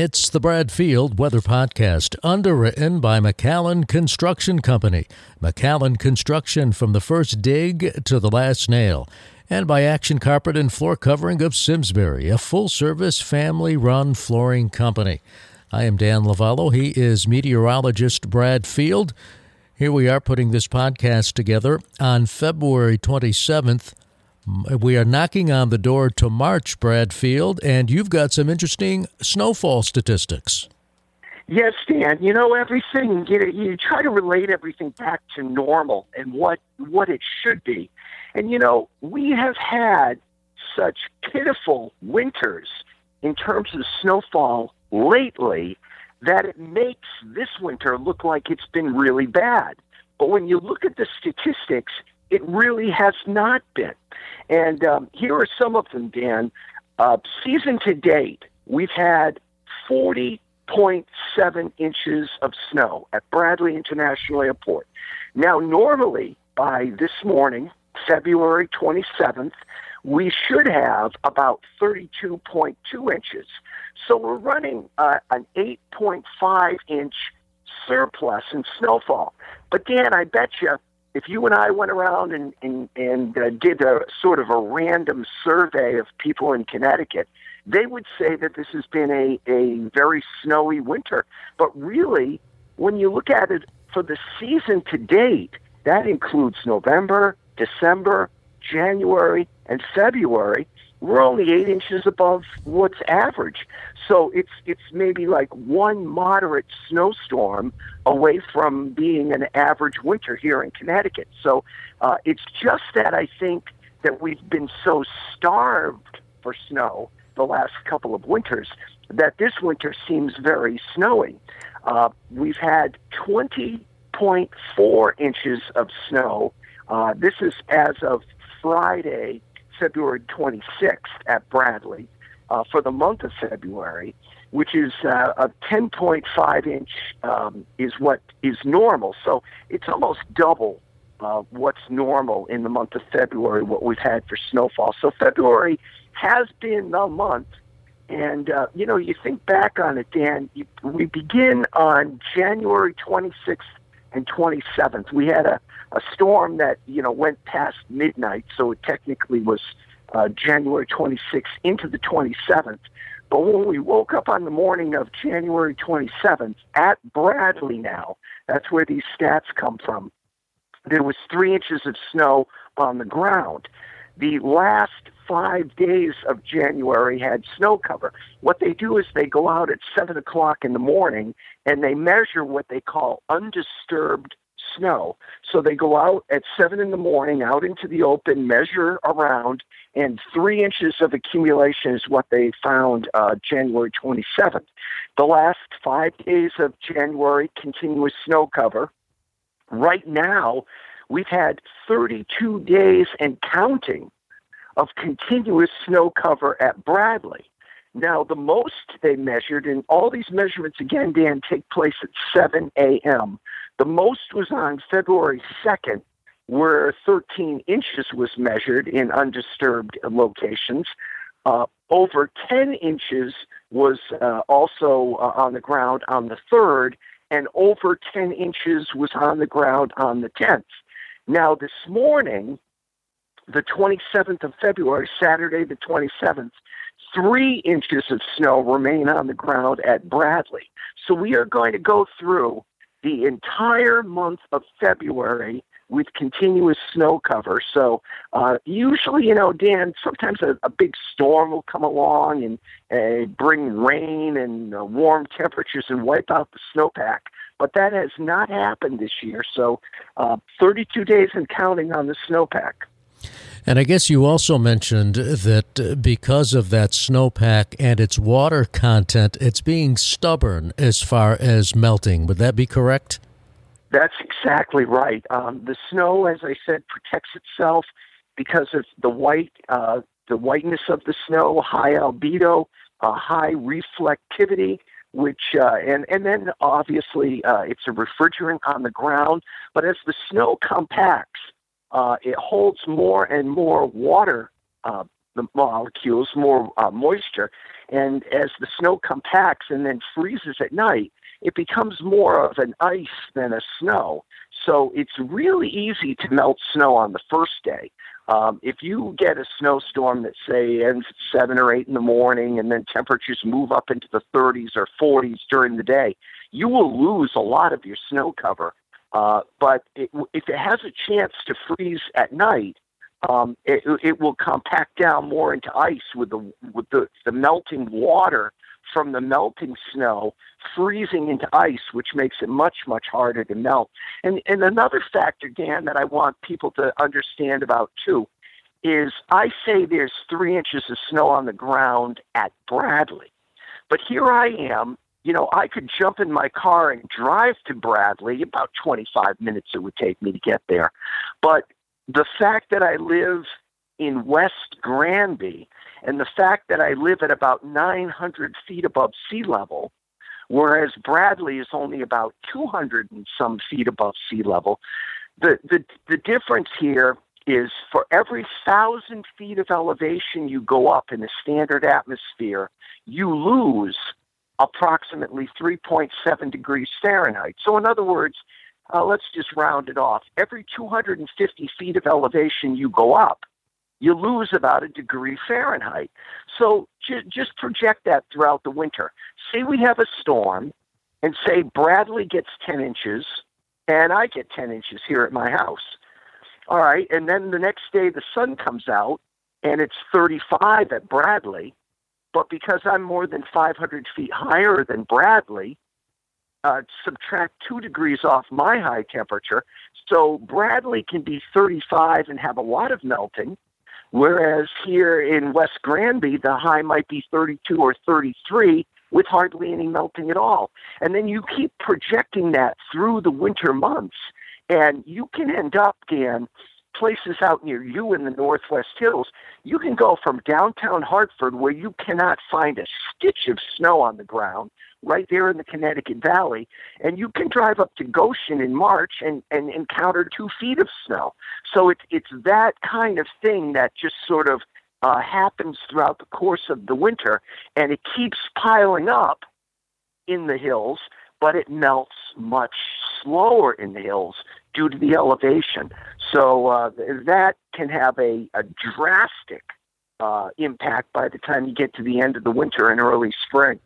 It's the Brad Field Weather Podcast, underwritten by McAllen Construction Company. McAllen Construction from the first dig to the last nail. And by Action Carpet and Floor Covering of Simsbury, a full service family run flooring company. I am Dan Lovallo. He is meteorologist Brad Field. Here we are putting this podcast together on February 27th. We are knocking on the door to March, Brad Field, and you've got some interesting snowfall statistics. Yes, Dan. You know everything. You, you try to relate everything back to normal and what what it should be. And you know we have had such pitiful winters in terms of snowfall lately that it makes this winter look like it's been really bad. But when you look at the statistics, it really has not been. And um, here are some of them, Dan. Uh, season to date, we've had 40.7 inches of snow at Bradley International Airport. Now, normally by this morning, February 27th, we should have about 32.2 inches. So we're running uh, an 8.5 inch surplus in snowfall. But Dan, I bet you if you and I went around and and, and uh, did a sort of a random survey of people in Connecticut, they would say that this has been a, a very snowy winter. But really, when you look at it for the season to date, that includes November, December, January, and February we're only eight inches above what's average. So it's it's maybe like one moderate snowstorm away from being an average winter here in Connecticut. So uh, it's just that I think that we've been so starved for snow the last couple of winters that this winter seems very snowy. Uh, we've had 20.4 inches of snow. Uh, this is as of Friday, February 26th at Bradley uh, for the month of February, which is uh, a 10.5 inch um, is what is normal. So it's almost double uh, what's normal in the month of February, what we've had for snowfall. So February has been the month. And, uh, you know, you think back on it, Dan, you, we begin on January 26th and 27th. We had a, a storm that, you know, went past midnight, so it technically was uh, January 26th into the 27th. But when we woke up on the morning of January 27th at Bradley now, that's where these stats come from, there was three inches of snow on the ground. The last five days of January had snow cover. What they do is they go out at 7 o'clock in the morning and they measure what they call undisturbed snow. So they go out at 7 in the morning, out into the open, measure around, and three inches of accumulation is what they found uh, January 27th. The last five days of January, continuous snow cover. Right now, we've had 32 days and counting of continuous snow cover at Bradley. Now, the most they measured, and all these measurements again, Dan, take place at 7 a.m. The most was on February 2nd, where 13 inches was measured in undisturbed locations. Uh, over 10 inches was uh, also uh, on the ground on the 3rd, and over 10 inches was on the ground on the 10th. Now, this morning, the 27th of February, Saturday the 27th, three inches of snow remain on the ground at Bradley. So we are going to go through the entire month of February with continuous snow cover. So uh, usually, you know, Dan, sometimes a, a big storm will come along and uh, bring rain and uh, warm temperatures and wipe out the snowpack. But that has not happened this year. So uh, 32 days and counting on the snowpack. And I guess you also mentioned that because of that snowpack and its water content, it's being stubborn as far as melting. Would that be correct? That's exactly right. Um, the snow, as I said, protects itself because of the white, uh, the whiteness of the snow, high albedo, uh, high reflectivity, which uh, and and then obviously uh, it's a refrigerant on the ground. But as the snow compacts, uh, it holds more and more water uh, the molecules, more uh, moisture, And as the snow compacts and then freezes at night, it becomes more of an ice than a snow. So it's really easy to melt snow on the first day. Um, if you get a snowstorm that say ends at seven or eight in the morning, and then temperatures move up into the 30s or 40s during the day, you will lose a lot of your snow cover. Uh, but it, if it has a chance to freeze at night, um, it, it will compact down more into ice with the with the, the melting water from the melting snow freezing into ice, which makes it much, much harder to melt. And, and another factor, Dan, that I want people to understand about too is I say there's three inches of snow on the ground at Bradley. But here I am, you know, I could jump in my car and drive to Bradley, about 25 minutes it would take me to get there. But the fact that I live in West Granby and the fact that I live at about 900 feet above sea level, whereas Bradley is only about 200 and some feet above sea level, the, the, the difference here is for every thousand feet of elevation you go up in a standard atmosphere, you lose approximately 3.7 degrees Fahrenheit. So, in other words, uh, let's just round it off. Every 250 feet of elevation you go up, you lose about a degree Fahrenheit. So ju- just project that throughout the winter. Say we have a storm, and say Bradley gets 10 inches, and I get 10 inches here at my house. All right, and then the next day the sun comes out, and it's 35 at Bradley, but because I'm more than 500 feet higher than Bradley, uh, subtract two degrees off my high temperature. So Bradley can be 35 and have a lot of melting, Whereas here in West Granby, the high might be 32 or 33 with hardly any melting at all. And then you keep projecting that through the winter months, and you can end up, Dan, places out near you in the Northwest Hills. You can go from downtown Hartford, where you cannot find a stitch of snow on the ground, right there in the Connecticut Valley, and you can drive up to Goshen in March and, and encounter two feet of snow. So it's it's that kind of thing that just sort of uh, happens throughout the course of the winter, and it keeps piling up in the hills, but it melts much slower in the hills due to the elevation. So uh, that can have a, a drastic uh, impact by the time you get to the end of the winter and early spring.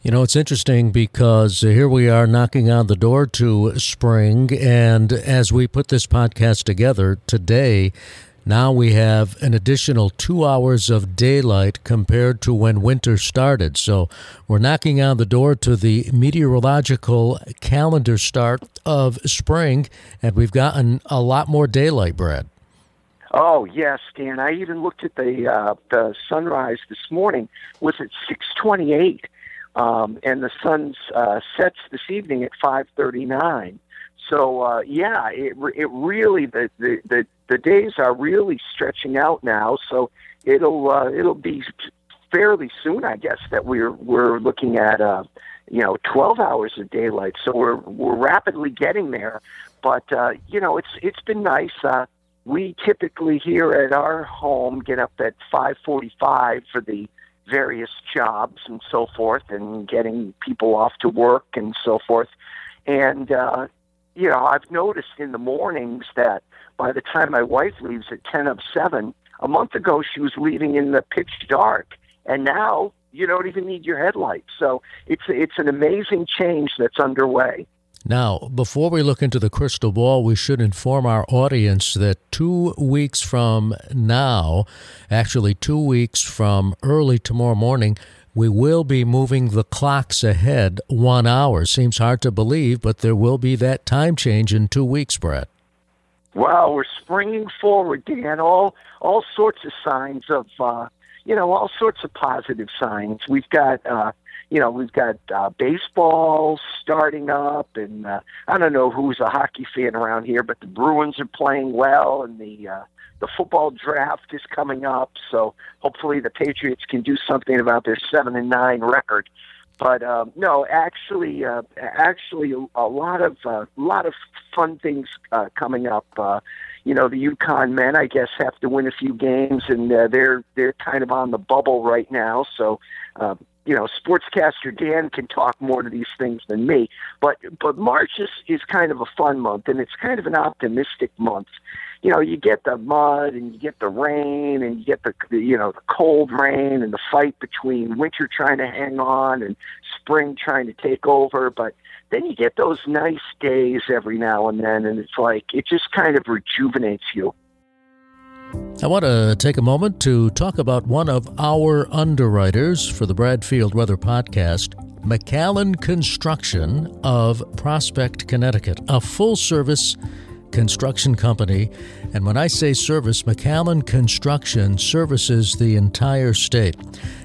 You know, it's interesting because here we are knocking on the door to spring. And as we put this podcast together today, now we have an additional two hours of daylight compared to when winter started. So we're knocking on the door to the meteorological calendar start of spring, and we've gotten a lot more daylight, Brad. Oh yes, Dan. I even looked at the uh, the sunrise this morning. Was at six twenty eight um, and the sun uh, sets this evening at 5:39. So uh, yeah, it it really the, the the the days are really stretching out now. So it'll uh, it'll be fairly soon, I guess, that we're we're looking at uh, you know 12 hours of daylight. So we're we're rapidly getting there. But uh, you know, it's it's been nice. Uh, we typically here at our home get up at 5:45 for the various jobs and so forth and getting people off to work and so forth. And, uh, you know, I've noticed in the mornings that by the time my wife leaves at 10 of 7, a month ago she was leaving in the pitch dark. And now you don't even need your headlights. So it's, it's an amazing change that's underway. Now, before we look into the crystal ball, we should inform our audience that two weeks from now, actually two weeks from early tomorrow morning, we will be moving the clocks ahead one hour. Seems hard to believe, but there will be that time change in two weeks, Brett. Wow, we're springing forward, Dan. All all sorts of signs of, uh, you know, all sorts of positive signs. We've got uh, you know, we've got uh, baseball starting up, and uh, I don't know who's a hockey fan around here, but the Bruins are playing well, and the uh, the football draft is coming up. So hopefully the Patriots can do something about their seven and nine record. but um, no, actually, uh, actually, a lot of a uh, lot of fun things uh, coming up. Uh, you know, the UConn men, I guess, have to win a few games, and uh, they're they're kind of on the bubble right now. So, uh, you know, sportscaster Dan can talk more to these things than me. But but March is is kind of a fun month, and it's kind of an optimistic month. You know, you get the mud and you get the rain and you get the, the you know the cold rain and the fight between winter trying to hang on and spring trying to take over. But then you get those nice days every now and then, and it's like it just kind of rejuvenates you. I want to take a moment to talk about one of our underwriters for the Bradfield Weather Podcast, McAllen Construction of Prospect, Connecticut, a full service construction company. And when I say service, McAllen Construction services the entire state.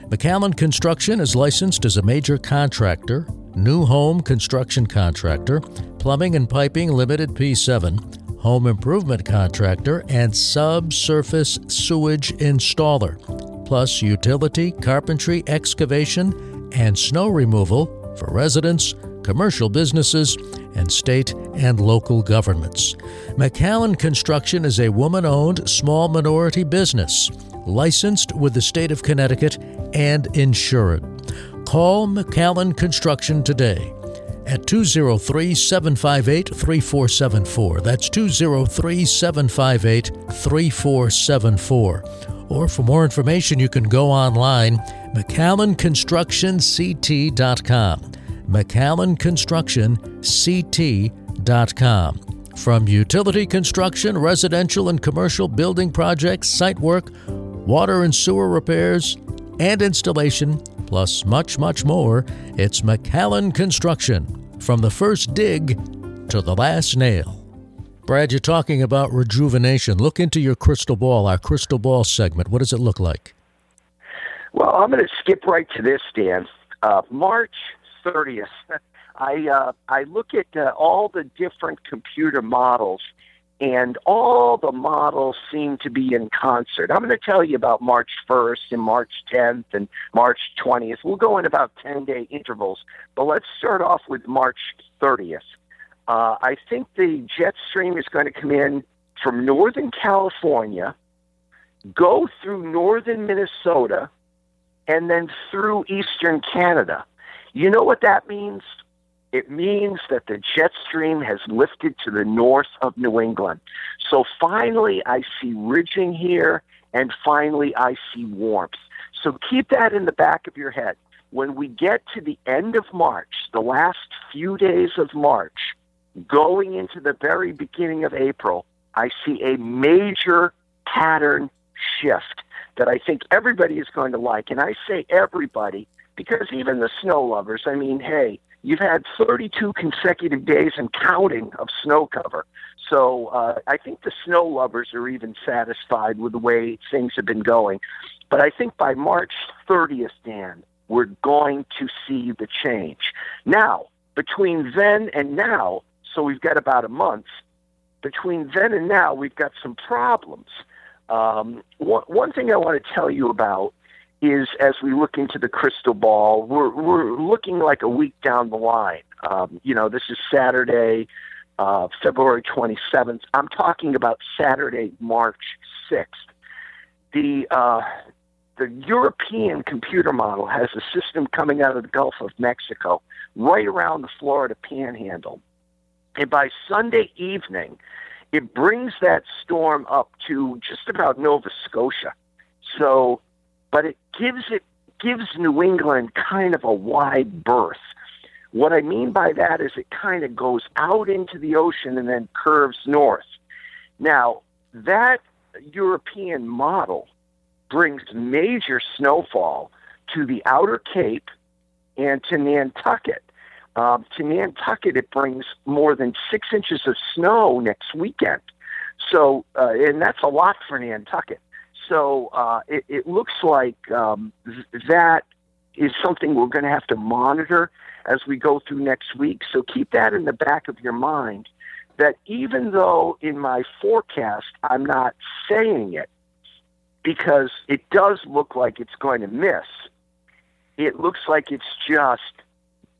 McAllen Construction is licensed as a major contractor, new home construction contractor, plumbing and piping limited P7 home improvement contractor, and subsurface sewage installer, plus utility, carpentry, excavation, and snow removal for residents, commercial businesses, and state and local governments. McAllen Construction is a woman owned small minority business, licensed with the state of Connecticut and insured. Call McAllen Construction today at 203 758 3474. That's 203 758 3474. Or for more information, you can go online, McAllenConstructionCT.com. McAllenConstructionCT.com. From utility construction, residential and commercial building projects, site work, water and sewer repairs, and installation, plus much, much more, it's McAllen Construction. From the first dig to the last nail. Brad, you're talking about rejuvenation. Look into your crystal ball, our crystal ball segment. What does it look like? Well, I'm going to skip right to this, Dan. Uh, March 30th, I uh, I look at uh, all the different computer models and all the models seem to be in concert. I'm going to tell you about March 1st and March 10th and March 20th. We'll go in about 10 day intervals, but let's start off with March 30th. Uh, I think the jet stream is going to come in from Northern California, go through Northern Minnesota, and then through Eastern Canada. You know what that means? It means that the jet stream has lifted to the north of New England. So finally, I see ridging here, and finally, I see warmth. So keep that in the back of your head. When we get to the end of March, the last few days of March, going into the very beginning of April, I see a major pattern shift that I think everybody is going to like. And I say everybody because even the snow lovers, I mean, hey, You've had 32 consecutive days and counting of snow cover. So uh, I think the snow lovers are even satisfied with the way things have been going. But I think by March 30th, Dan, we're going to see the change. Now, between then and now, so we've got about a month, between then and now, we've got some problems. Um, one, one thing I want to tell you about is as we look into the crystal ball, we're we're looking like a week down the line. Um, you know, this is Saturday, uh, February 27th. I'm talking about Saturday, March 6th. The uh, the European computer model has a system coming out of the Gulf of Mexico, right around the Florida Panhandle, and by Sunday evening, it brings that storm up to just about Nova Scotia. So but it gives it gives New England kind of a wide berth. What I mean by that is it kind of goes out into the ocean and then curves north. Now, that European model brings major snowfall to the outer Cape and to Nantucket. Um, to Nantucket, it brings more than six inches of snow next weekend. So, uh, and that's a lot for Nantucket. So uh, it, it, looks like um, that is something we're going to have to monitor as we go through next week. So keep that in the back of your mind that even though in my forecast I'm not saying it because it does look like it's going to miss, it looks like it's just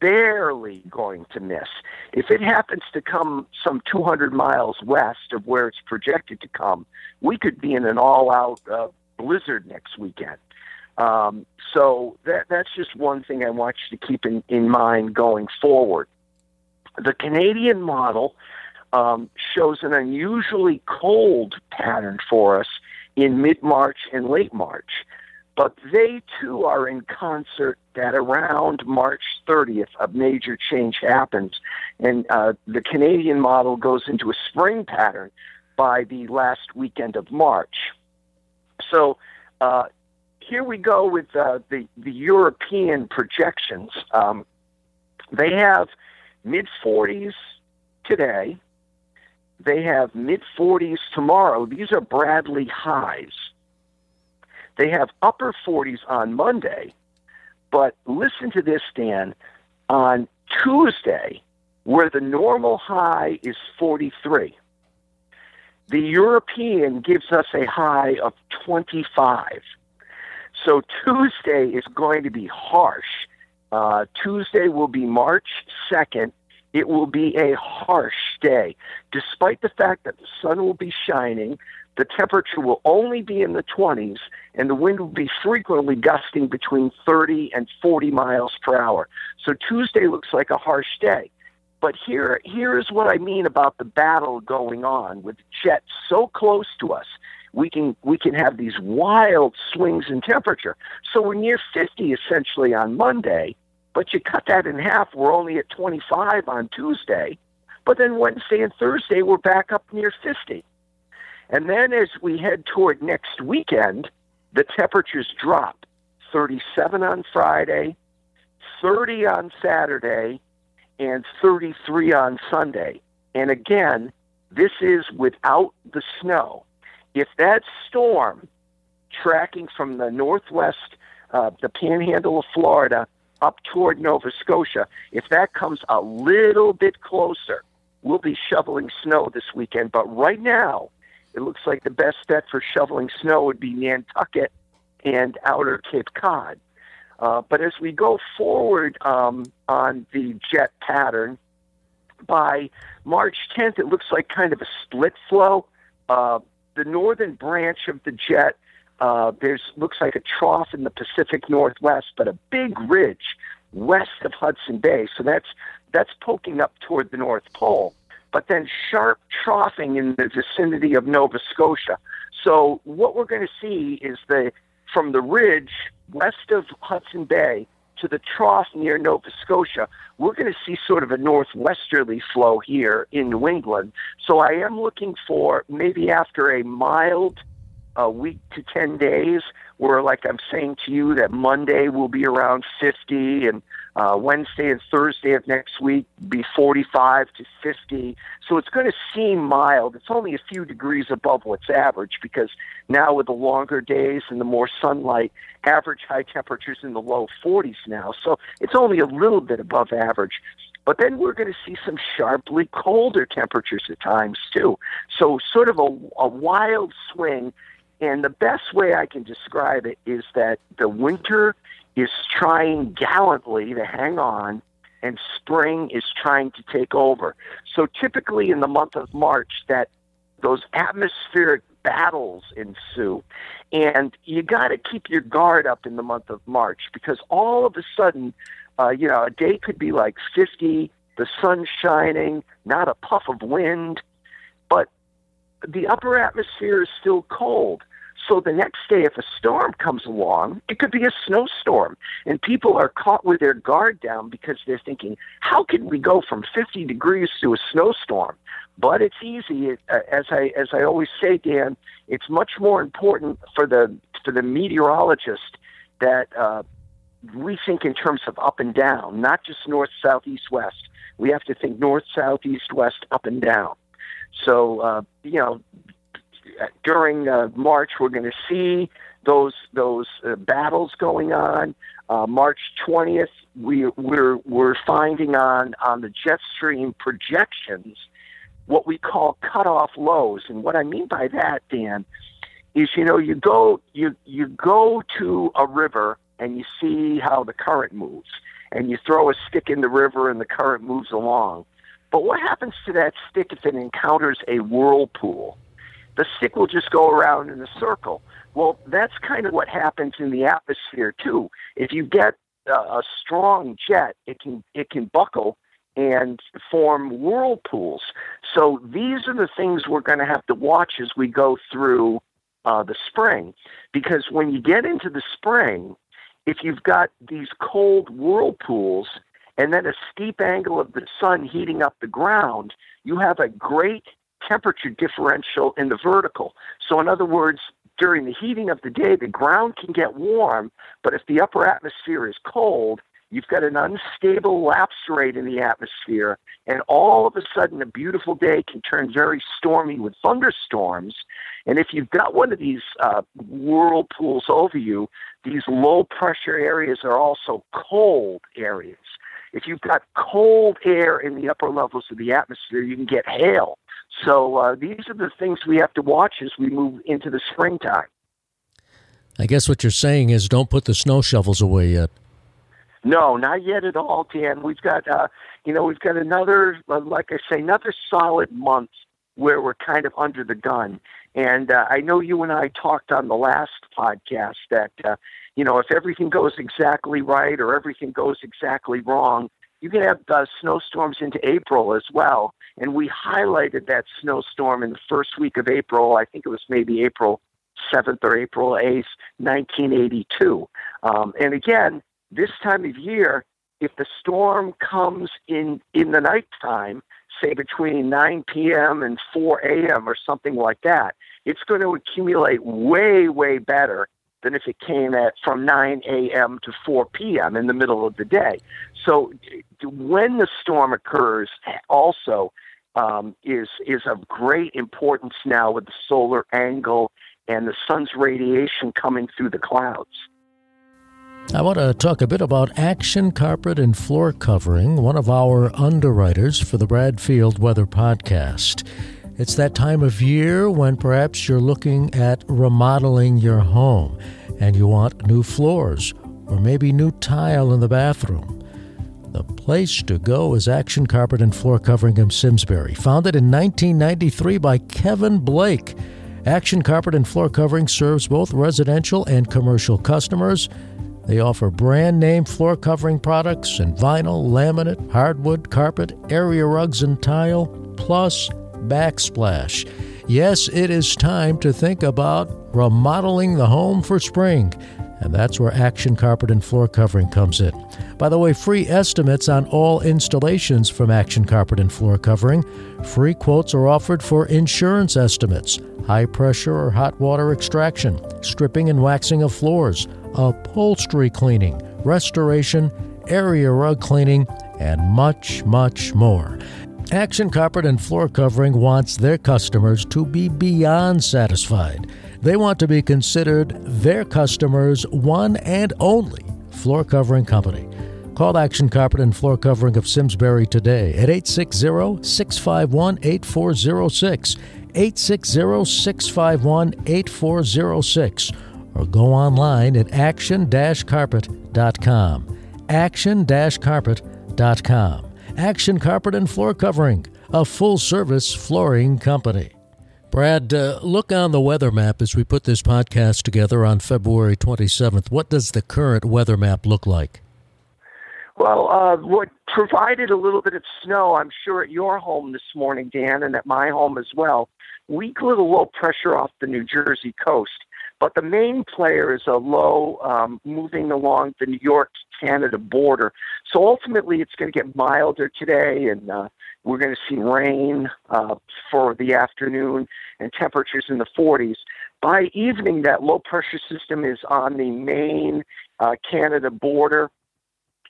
barely going to miss. If it happens to come some 200 miles west of where it's projected to come, we could be in an all-out uh, blizzard next weekend. Um, so that that's just one thing I want you to keep in, in mind going forward. The Canadian model um, shows an unusually cold pattern for us in mid March and late March. But they too are in concert that around March 30th, a major change happens. And uh, the Canadian model goes into a spring pattern by the last weekend of March. So uh, here we go with uh, the, the European projections. Um, they have mid 40s today, they have mid 40s tomorrow. These are Bradley highs. They have upper 40s on Monday, but listen to this, Dan. On Tuesday, where the normal high is 43, the European gives us a high of 25. So Tuesday is going to be harsh. Uh, Tuesday will be March 2nd, it will be a harsh day. Despite the fact that the sun will be shining, the temperature will only be in the 20s, and the wind will be frequently gusting between 30 and 40 miles per hour. So Tuesday looks like a harsh day. But here, here is what I mean about the battle going on with jets so close to us. We can we can have these wild swings in temperature. So we're near 50 essentially on Monday, but you cut that in half, we're only at 25 on Tuesday. But then Wednesday and Thursday, we're back up near 50. And then as we head toward next weekend, the temperatures drop 37 on Friday, 30 on Saturday, and 33 on Sunday. And again, this is without the snow. If that storm tracking from the northwest, uh, the panhandle of Florida, up toward Nova Scotia, if that comes a little bit closer, we'll be shoveling snow this weekend. But right now, it looks like the best bet for shoveling snow would be Nantucket and outer Cape Cod. Uh, but as we go forward um, on the jet pattern, by March 10th, it looks like kind of a split flow. Uh, the northern branch of the jet uh, there's looks like a trough in the Pacific Northwest, but a big ridge west of Hudson Bay. So that's that's poking up toward the North Pole, but then sharp troughing in the vicinity of Nova Scotia. So what we're going to see is the from the ridge west of Hudson Bay to the trough near Nova Scotia, we're going to see sort of a northwesterly flow here in New England. So I am looking for maybe after a mild a week to 10 days where like i'm saying to you that monday will be around 50 and uh, wednesday and thursday of next week be 45 to 50 so it's going to seem mild. It's only a few degrees above what's average because now with the longer days and the more sunlight average high temperatures in the low 40s now. So it's only a little bit above average. But then we're going to see some sharply colder temperatures at times too. So sort of a, a wild swing. And the best way I can describe it is that the winter is trying gallantly to hang on and spring is trying to take over. So typically in the month of March that those atmospheric battles ensue. And you got to keep your guard up in the month of March because all of a sudden, uh, you know, a day could be like 50, the sun's shining, not a puff of wind, but the upper atmosphere is still cold. So the next day, if a storm comes along, it could be a snowstorm, and people are caught with their guard down because they're thinking, "How can we go from 50 degrees to a snowstorm?" But it's easy, uh, as I as I always say, Dan. It's much more important for the for the meteorologist that uh, we think in terms of up and down, not just north, south, east, west. We have to think north, south, east, west, up and down. So uh, you know, during uh, March, we're going to see those those uh, battles going on. Uh, March 20th, we, we're we're finding on on the jet stream projections what we call cutoff lows, and what I mean by that, Dan, is you know you go you you go to a river and you see how the current moves, and you throw a stick in the river and the current moves along. But what happens to that stick if it encounters a whirlpool? The stick will just go around in a circle. Well, that's kind of what happens in the atmosphere too. If you get a strong jet, it can it can buckle and form whirlpools. So these are the things we're going to have to watch as we go through uh, the spring, because when you get into the spring, if you've got these cold whirlpools and then a steep angle of the sun heating up the ground, you have a great temperature differential in the vertical. So, in other words, during the heating of the day, the ground can get warm, but if the upper atmosphere is cold, you've got an unstable lapse rate in the atmosphere, and all of a sudden a beautiful day can turn very stormy with thunderstorms. And if you've got one of these uh, whirlpools over you, these low pressure areas are also cold areas. If you've got cold air in the upper levels of the atmosphere, you can get hail. So uh, these are the things we have to watch as we move into the springtime. I guess what you're saying is don't put the snow shovels away yet. No, not yet at all, Dan. We've got, uh, you know, we've got another, uh, like I say, another solid month where we're kind of under the gun. And uh, I know you and I talked on the last podcast that, uh, you know, if everything goes exactly right or everything goes exactly wrong, you can have uh, snowstorms into April as well. And we highlighted that snowstorm in the first week of April. I think it was maybe April 7th or April 8th, 1982. Um, and again, this time of year, if the storm comes in in the nighttime, say between 9 p.m. and 4 a.m. or something like that, it's going to accumulate way, way better than if it came at from 9 a.m. to 4 p.m. in the middle of the day. So when the storm occurs, also um, is is of great importance now with the solar angle and the sun's radiation coming through the clouds. I want to talk a bit about Action Carpet and Floor Covering, one of our underwriters for the Bradfield Weather Podcast. It's that time of year when perhaps you're looking at remodeling your home and you want new floors or maybe new tile in the bathroom. The place to go is Action Carpet and Floor Covering of Simsbury, founded in 1993 by Kevin Blake. Action Carpet and Floor Covering serves both residential and commercial customers. They offer brand name floor covering products in vinyl, laminate, hardwood, carpet, area rugs, and tile, plus backsplash. Yes, it is time to think about remodeling the home for spring. And that's where Action Carpet and Floor Covering comes in. By the way, free estimates on all installations from Action Carpet and Floor Covering. Free quotes are offered for insurance estimates, high pressure or hot water extraction, stripping and waxing of floors, upholstery cleaning, restoration, area rug cleaning, and much, much more. Action Carpet and Floor Covering wants their customers to be beyond satisfied. They want to be considered their customers' one and only floor covering company. Call Action Carpet and Floor Covering of Simsbury today at 860 651 8406, 860 651 8406, or go online at action carpet.com. Action carpet.com. Action Carpet and Floor Covering, a full service flooring company. Brad, uh, look on the weather map as we put this podcast together on February 27th. What does the current weather map look like? Well, uh, what provided a little bit of snow, I'm sure, at your home this morning, Dan, and at my home as well. Weak little low pressure off the New Jersey coast. But the Maine player is a low um, moving along the New York Canada border. So ultimately, it's going to get milder today, and uh, we're going to see rain uh, for the afternoon and temperatures in the 40s. By evening, that low pressure system is on the main uh, Canada border.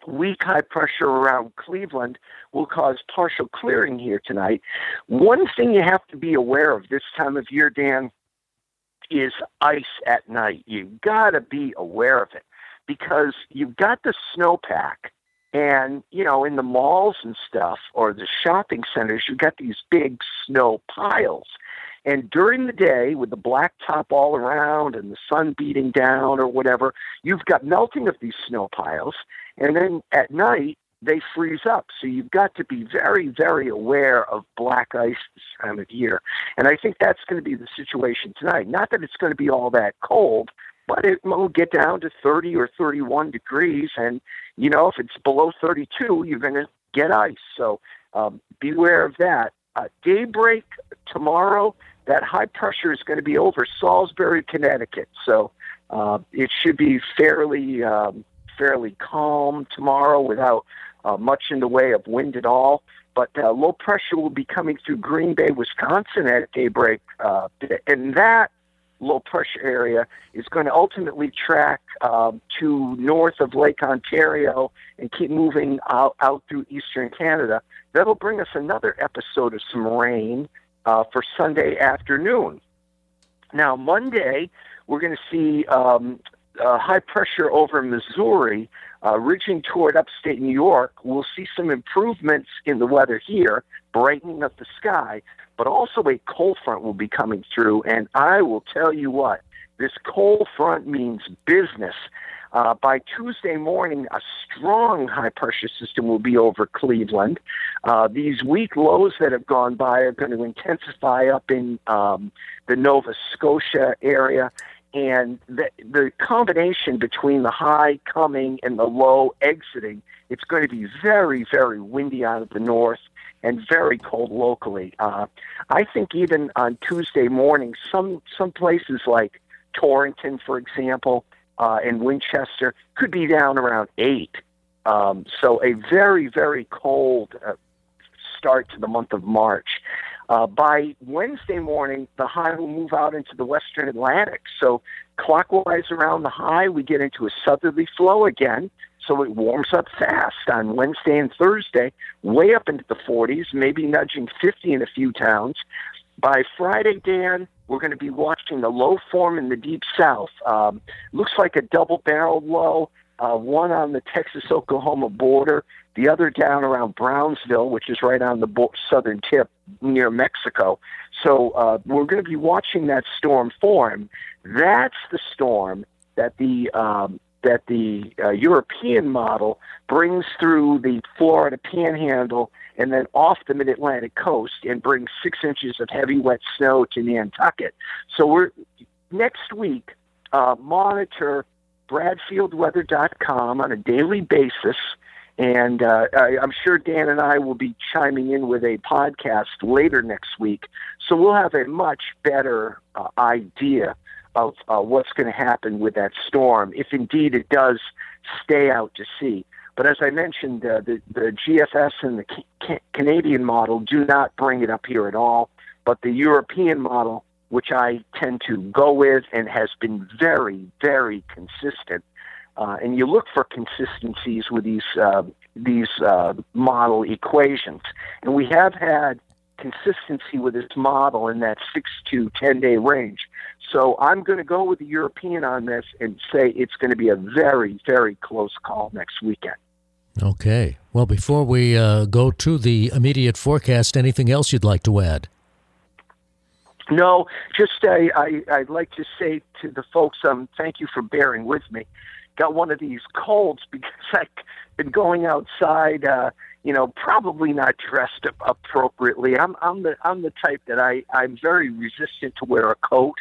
Weak high pressure around Cleveland will cause partial clearing here tonight. One thing you have to be aware of this time of year, Dan, is ice at night. You've got to be aware of it because you've got the snowpack. And, you know, in the malls and stuff or the shopping centers, you've got these big snow piles. And during the day, with the black top all around and the sun beating down or whatever, you've got melting of these snow piles. And then at night, they freeze up. So you've got to be very, very aware of black ice this time of year. And I think that's going to be the situation tonight. Not that it's going to be all that cold, but it will get down to 30 or 31 degrees. And, you know, if it's below 32, you're going to get ice. So um, beware of that. Uh, daybreak tomorrow, that high pressure is going to be over Salisbury, Connecticut. So uh, it should be fairly um, fairly calm tomorrow without uh, much in the way of wind at all. But uh, low pressure will be coming through Green Bay, Wisconsin at daybreak, uh, and that low pressure area is going to ultimately track um, to north of Lake Ontario and keep moving out, out through eastern Canada. That'll bring us another episode of some rain uh, for Sunday afternoon. Now, Monday, we're going to see um, uh, high pressure over Missouri, uh, ridging toward upstate New York. We'll see some improvements in the weather here, brightening up the sky, but also a cold front will be coming through. And I will tell you what, this cold front means business. Uh, by Tuesday morning, a strong high pressure system will be over Cleveland. Uh, these weak lows that have gone by are going to intensify up in um, the Nova Scotia area and the the combination between the high coming and the low exiting, it's going to be very very windy out of the north and very cold locally. Uh, I think even on Tuesday morning, some some places like Torrington, for example, uh, and Winchester could be down around eight. Um, so a very very cold uh, start to the month of March. Uh, by Wednesday morning, the high will move out into the western Atlantic. So, clockwise around the high, we get into a southerly flow again. So, it warms up fast on Wednesday and Thursday, way up into the 40s, maybe nudging 50 in a few towns. By Friday, Dan, we're going to be watching the low form in the deep south. Um, looks like a double barreled low uh, one on the Texas Oklahoma border, the other down around Brownsville, which is right on the southern tip near Mexico. So uh, we're going to be watching that storm form. That's the storm that the um, that the uh, European model brings through the Florida Panhandle and then off the Mid Atlantic coast and brings six inches of heavy wet snow to Nantucket. So we're next week. Uh, monitor bradfieldweather.com on a daily basis. And uh, I, I'm sure Dan and I will be chiming in with a podcast later next week. So we'll have a much better uh, idea of uh, what's going to happen with that storm, if indeed it does stay out to sea. But as I mentioned, uh, the, the GFS and the ca- Canadian model do not bring it up here at all. But the European model which I tend to go with and has been very, very consistent. Uh, and you look for consistencies with these uh, these uh, model equations, and we have had consistency with this model in that six to ten day range. So I'm going to go with the European on this and say it's going to be a very, very close call next weekend. Okay. Well, before we uh, go to the immediate forecast, anything else you'd like to add? No, just uh, I, I'd like to say to the folks, um, thank you for bearing with me. Got one of these colds because I've been going outside, uh, you know, probably not dressed appropriately. I'm I'm the I'm the type that I I'm very resistant to wear a coat.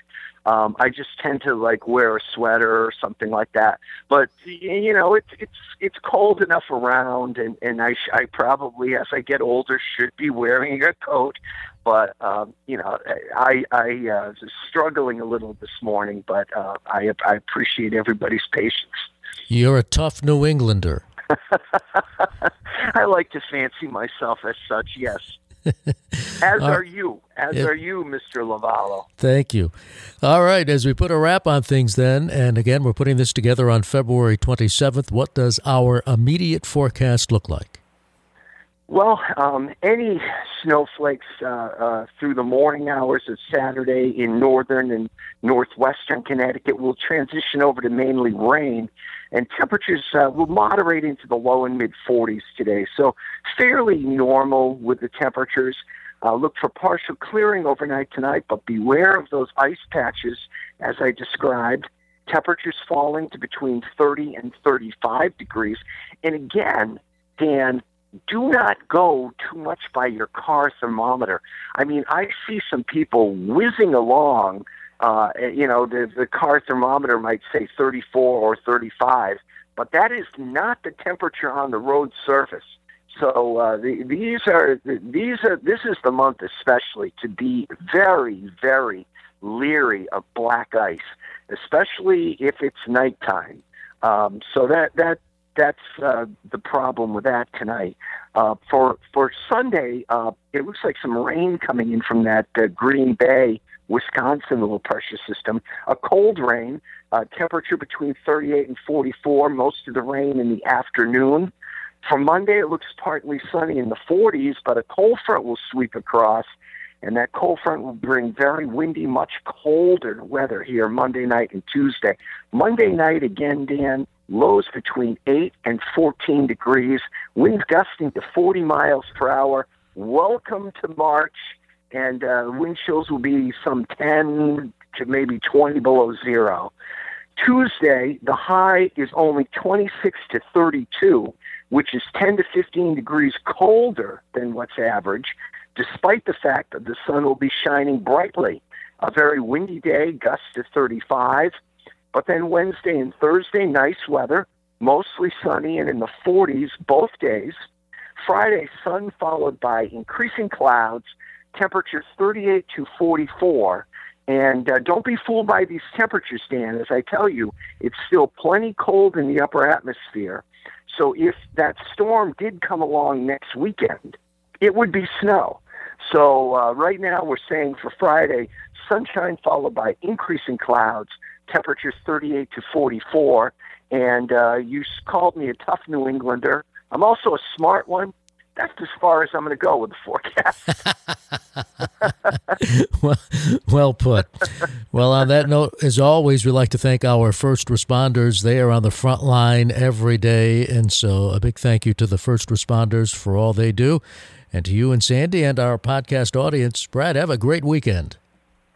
Um, I just tend to like wear a sweater or something like that. But you know, it's it's it's cold enough around, and and I sh- I probably as I get older should be wearing a coat. But um, you know, I I uh, was struggling a little this morning, but uh, I I appreciate everybody's patience. You're a tough New Englander. I like to fancy myself as such. Yes. as are you. As are you, Mr. Lovallo. Thank you. All right, as we put a wrap on things then, and again, we're putting this together on February 27th, what does our immediate forecast look like? Well, um, any snowflakes uh, uh, through the morning hours of Saturday in northern and northwestern Connecticut will transition over to mainly rain, and temperatures uh, will moderate into the low and mid 40s today. So, fairly normal with the temperatures. Uh, look for partial clearing overnight tonight, but beware of those ice patches as I described. temperatures falling to between 30 and 35 degrees. And again, Dan, do not go too much by your car thermometer. I mean, I see some people whizzing along. Uh, you know, the, the car thermometer might say 34 or 35, but that is not the temperature on the road surface. So uh, the, these are these are this is the month especially to be very very leery of black ice, especially if it's nighttime. Um, so that that that's uh, the problem with that tonight. Uh, for for Sunday, uh, it looks like some rain coming in from that uh, Green Bay, Wisconsin low pressure system. A cold rain, uh, temperature between 38 and 44. Most of the rain in the afternoon. For Monday, it looks partly sunny in the 40s, but a cold front will sweep across, and that cold front will bring very windy, much colder weather here Monday night and Tuesday. Monday night, again, Dan, lows between 8 and 14 degrees, winds gusting to 40 miles per hour. Welcome to March, and uh, wind chills will be some 10 to maybe 20 below zero. Tuesday, the high is only 26 to 32, which is 10 to 15 degrees colder than what's average, despite the fact that the sun will be shining brightly. A very windy day, gusts to 35. But then Wednesday and Thursday, nice weather, mostly sunny and in the 40s both days. Friday, sun followed by increasing clouds, temperatures 38 to 44. And uh, don't be fooled by these temperatures, Dan. As I tell you, it's still plenty cold in the upper atmosphere. So if that storm did come along next weekend, it would be snow. So uh, right now we're saying for Friday, sunshine followed by increasing clouds, temperatures 38 to 44. And uh, you called me a tough New Englander. I'm also a smart one that's as far as I'm going to go with the forecast. well, well put. well, on that note, as always, we like to thank our first responders. They are on the front line every day. And so a big thank you to the first responders for all they do. And to you and Sandy and our podcast audience. Brad, have a great weekend.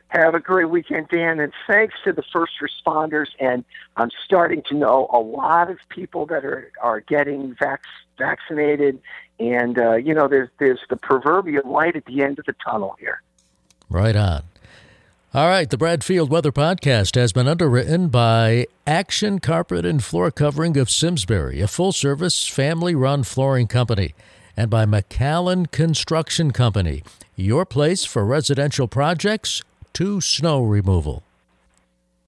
Have a great weekend, Dan. And thanks to the first responders. And I'm starting to know a lot of people that are, are getting vac- vaccinated and uh, you know, there's there's the proverbial light at the end of the tunnel here. Right on. All right, the Brad Field Weather Podcast has been underwritten by Action Carpet and Floor Covering of Simsbury, a full service family run flooring company, and by McAllen Construction Company, your place for residential projects to snow removal.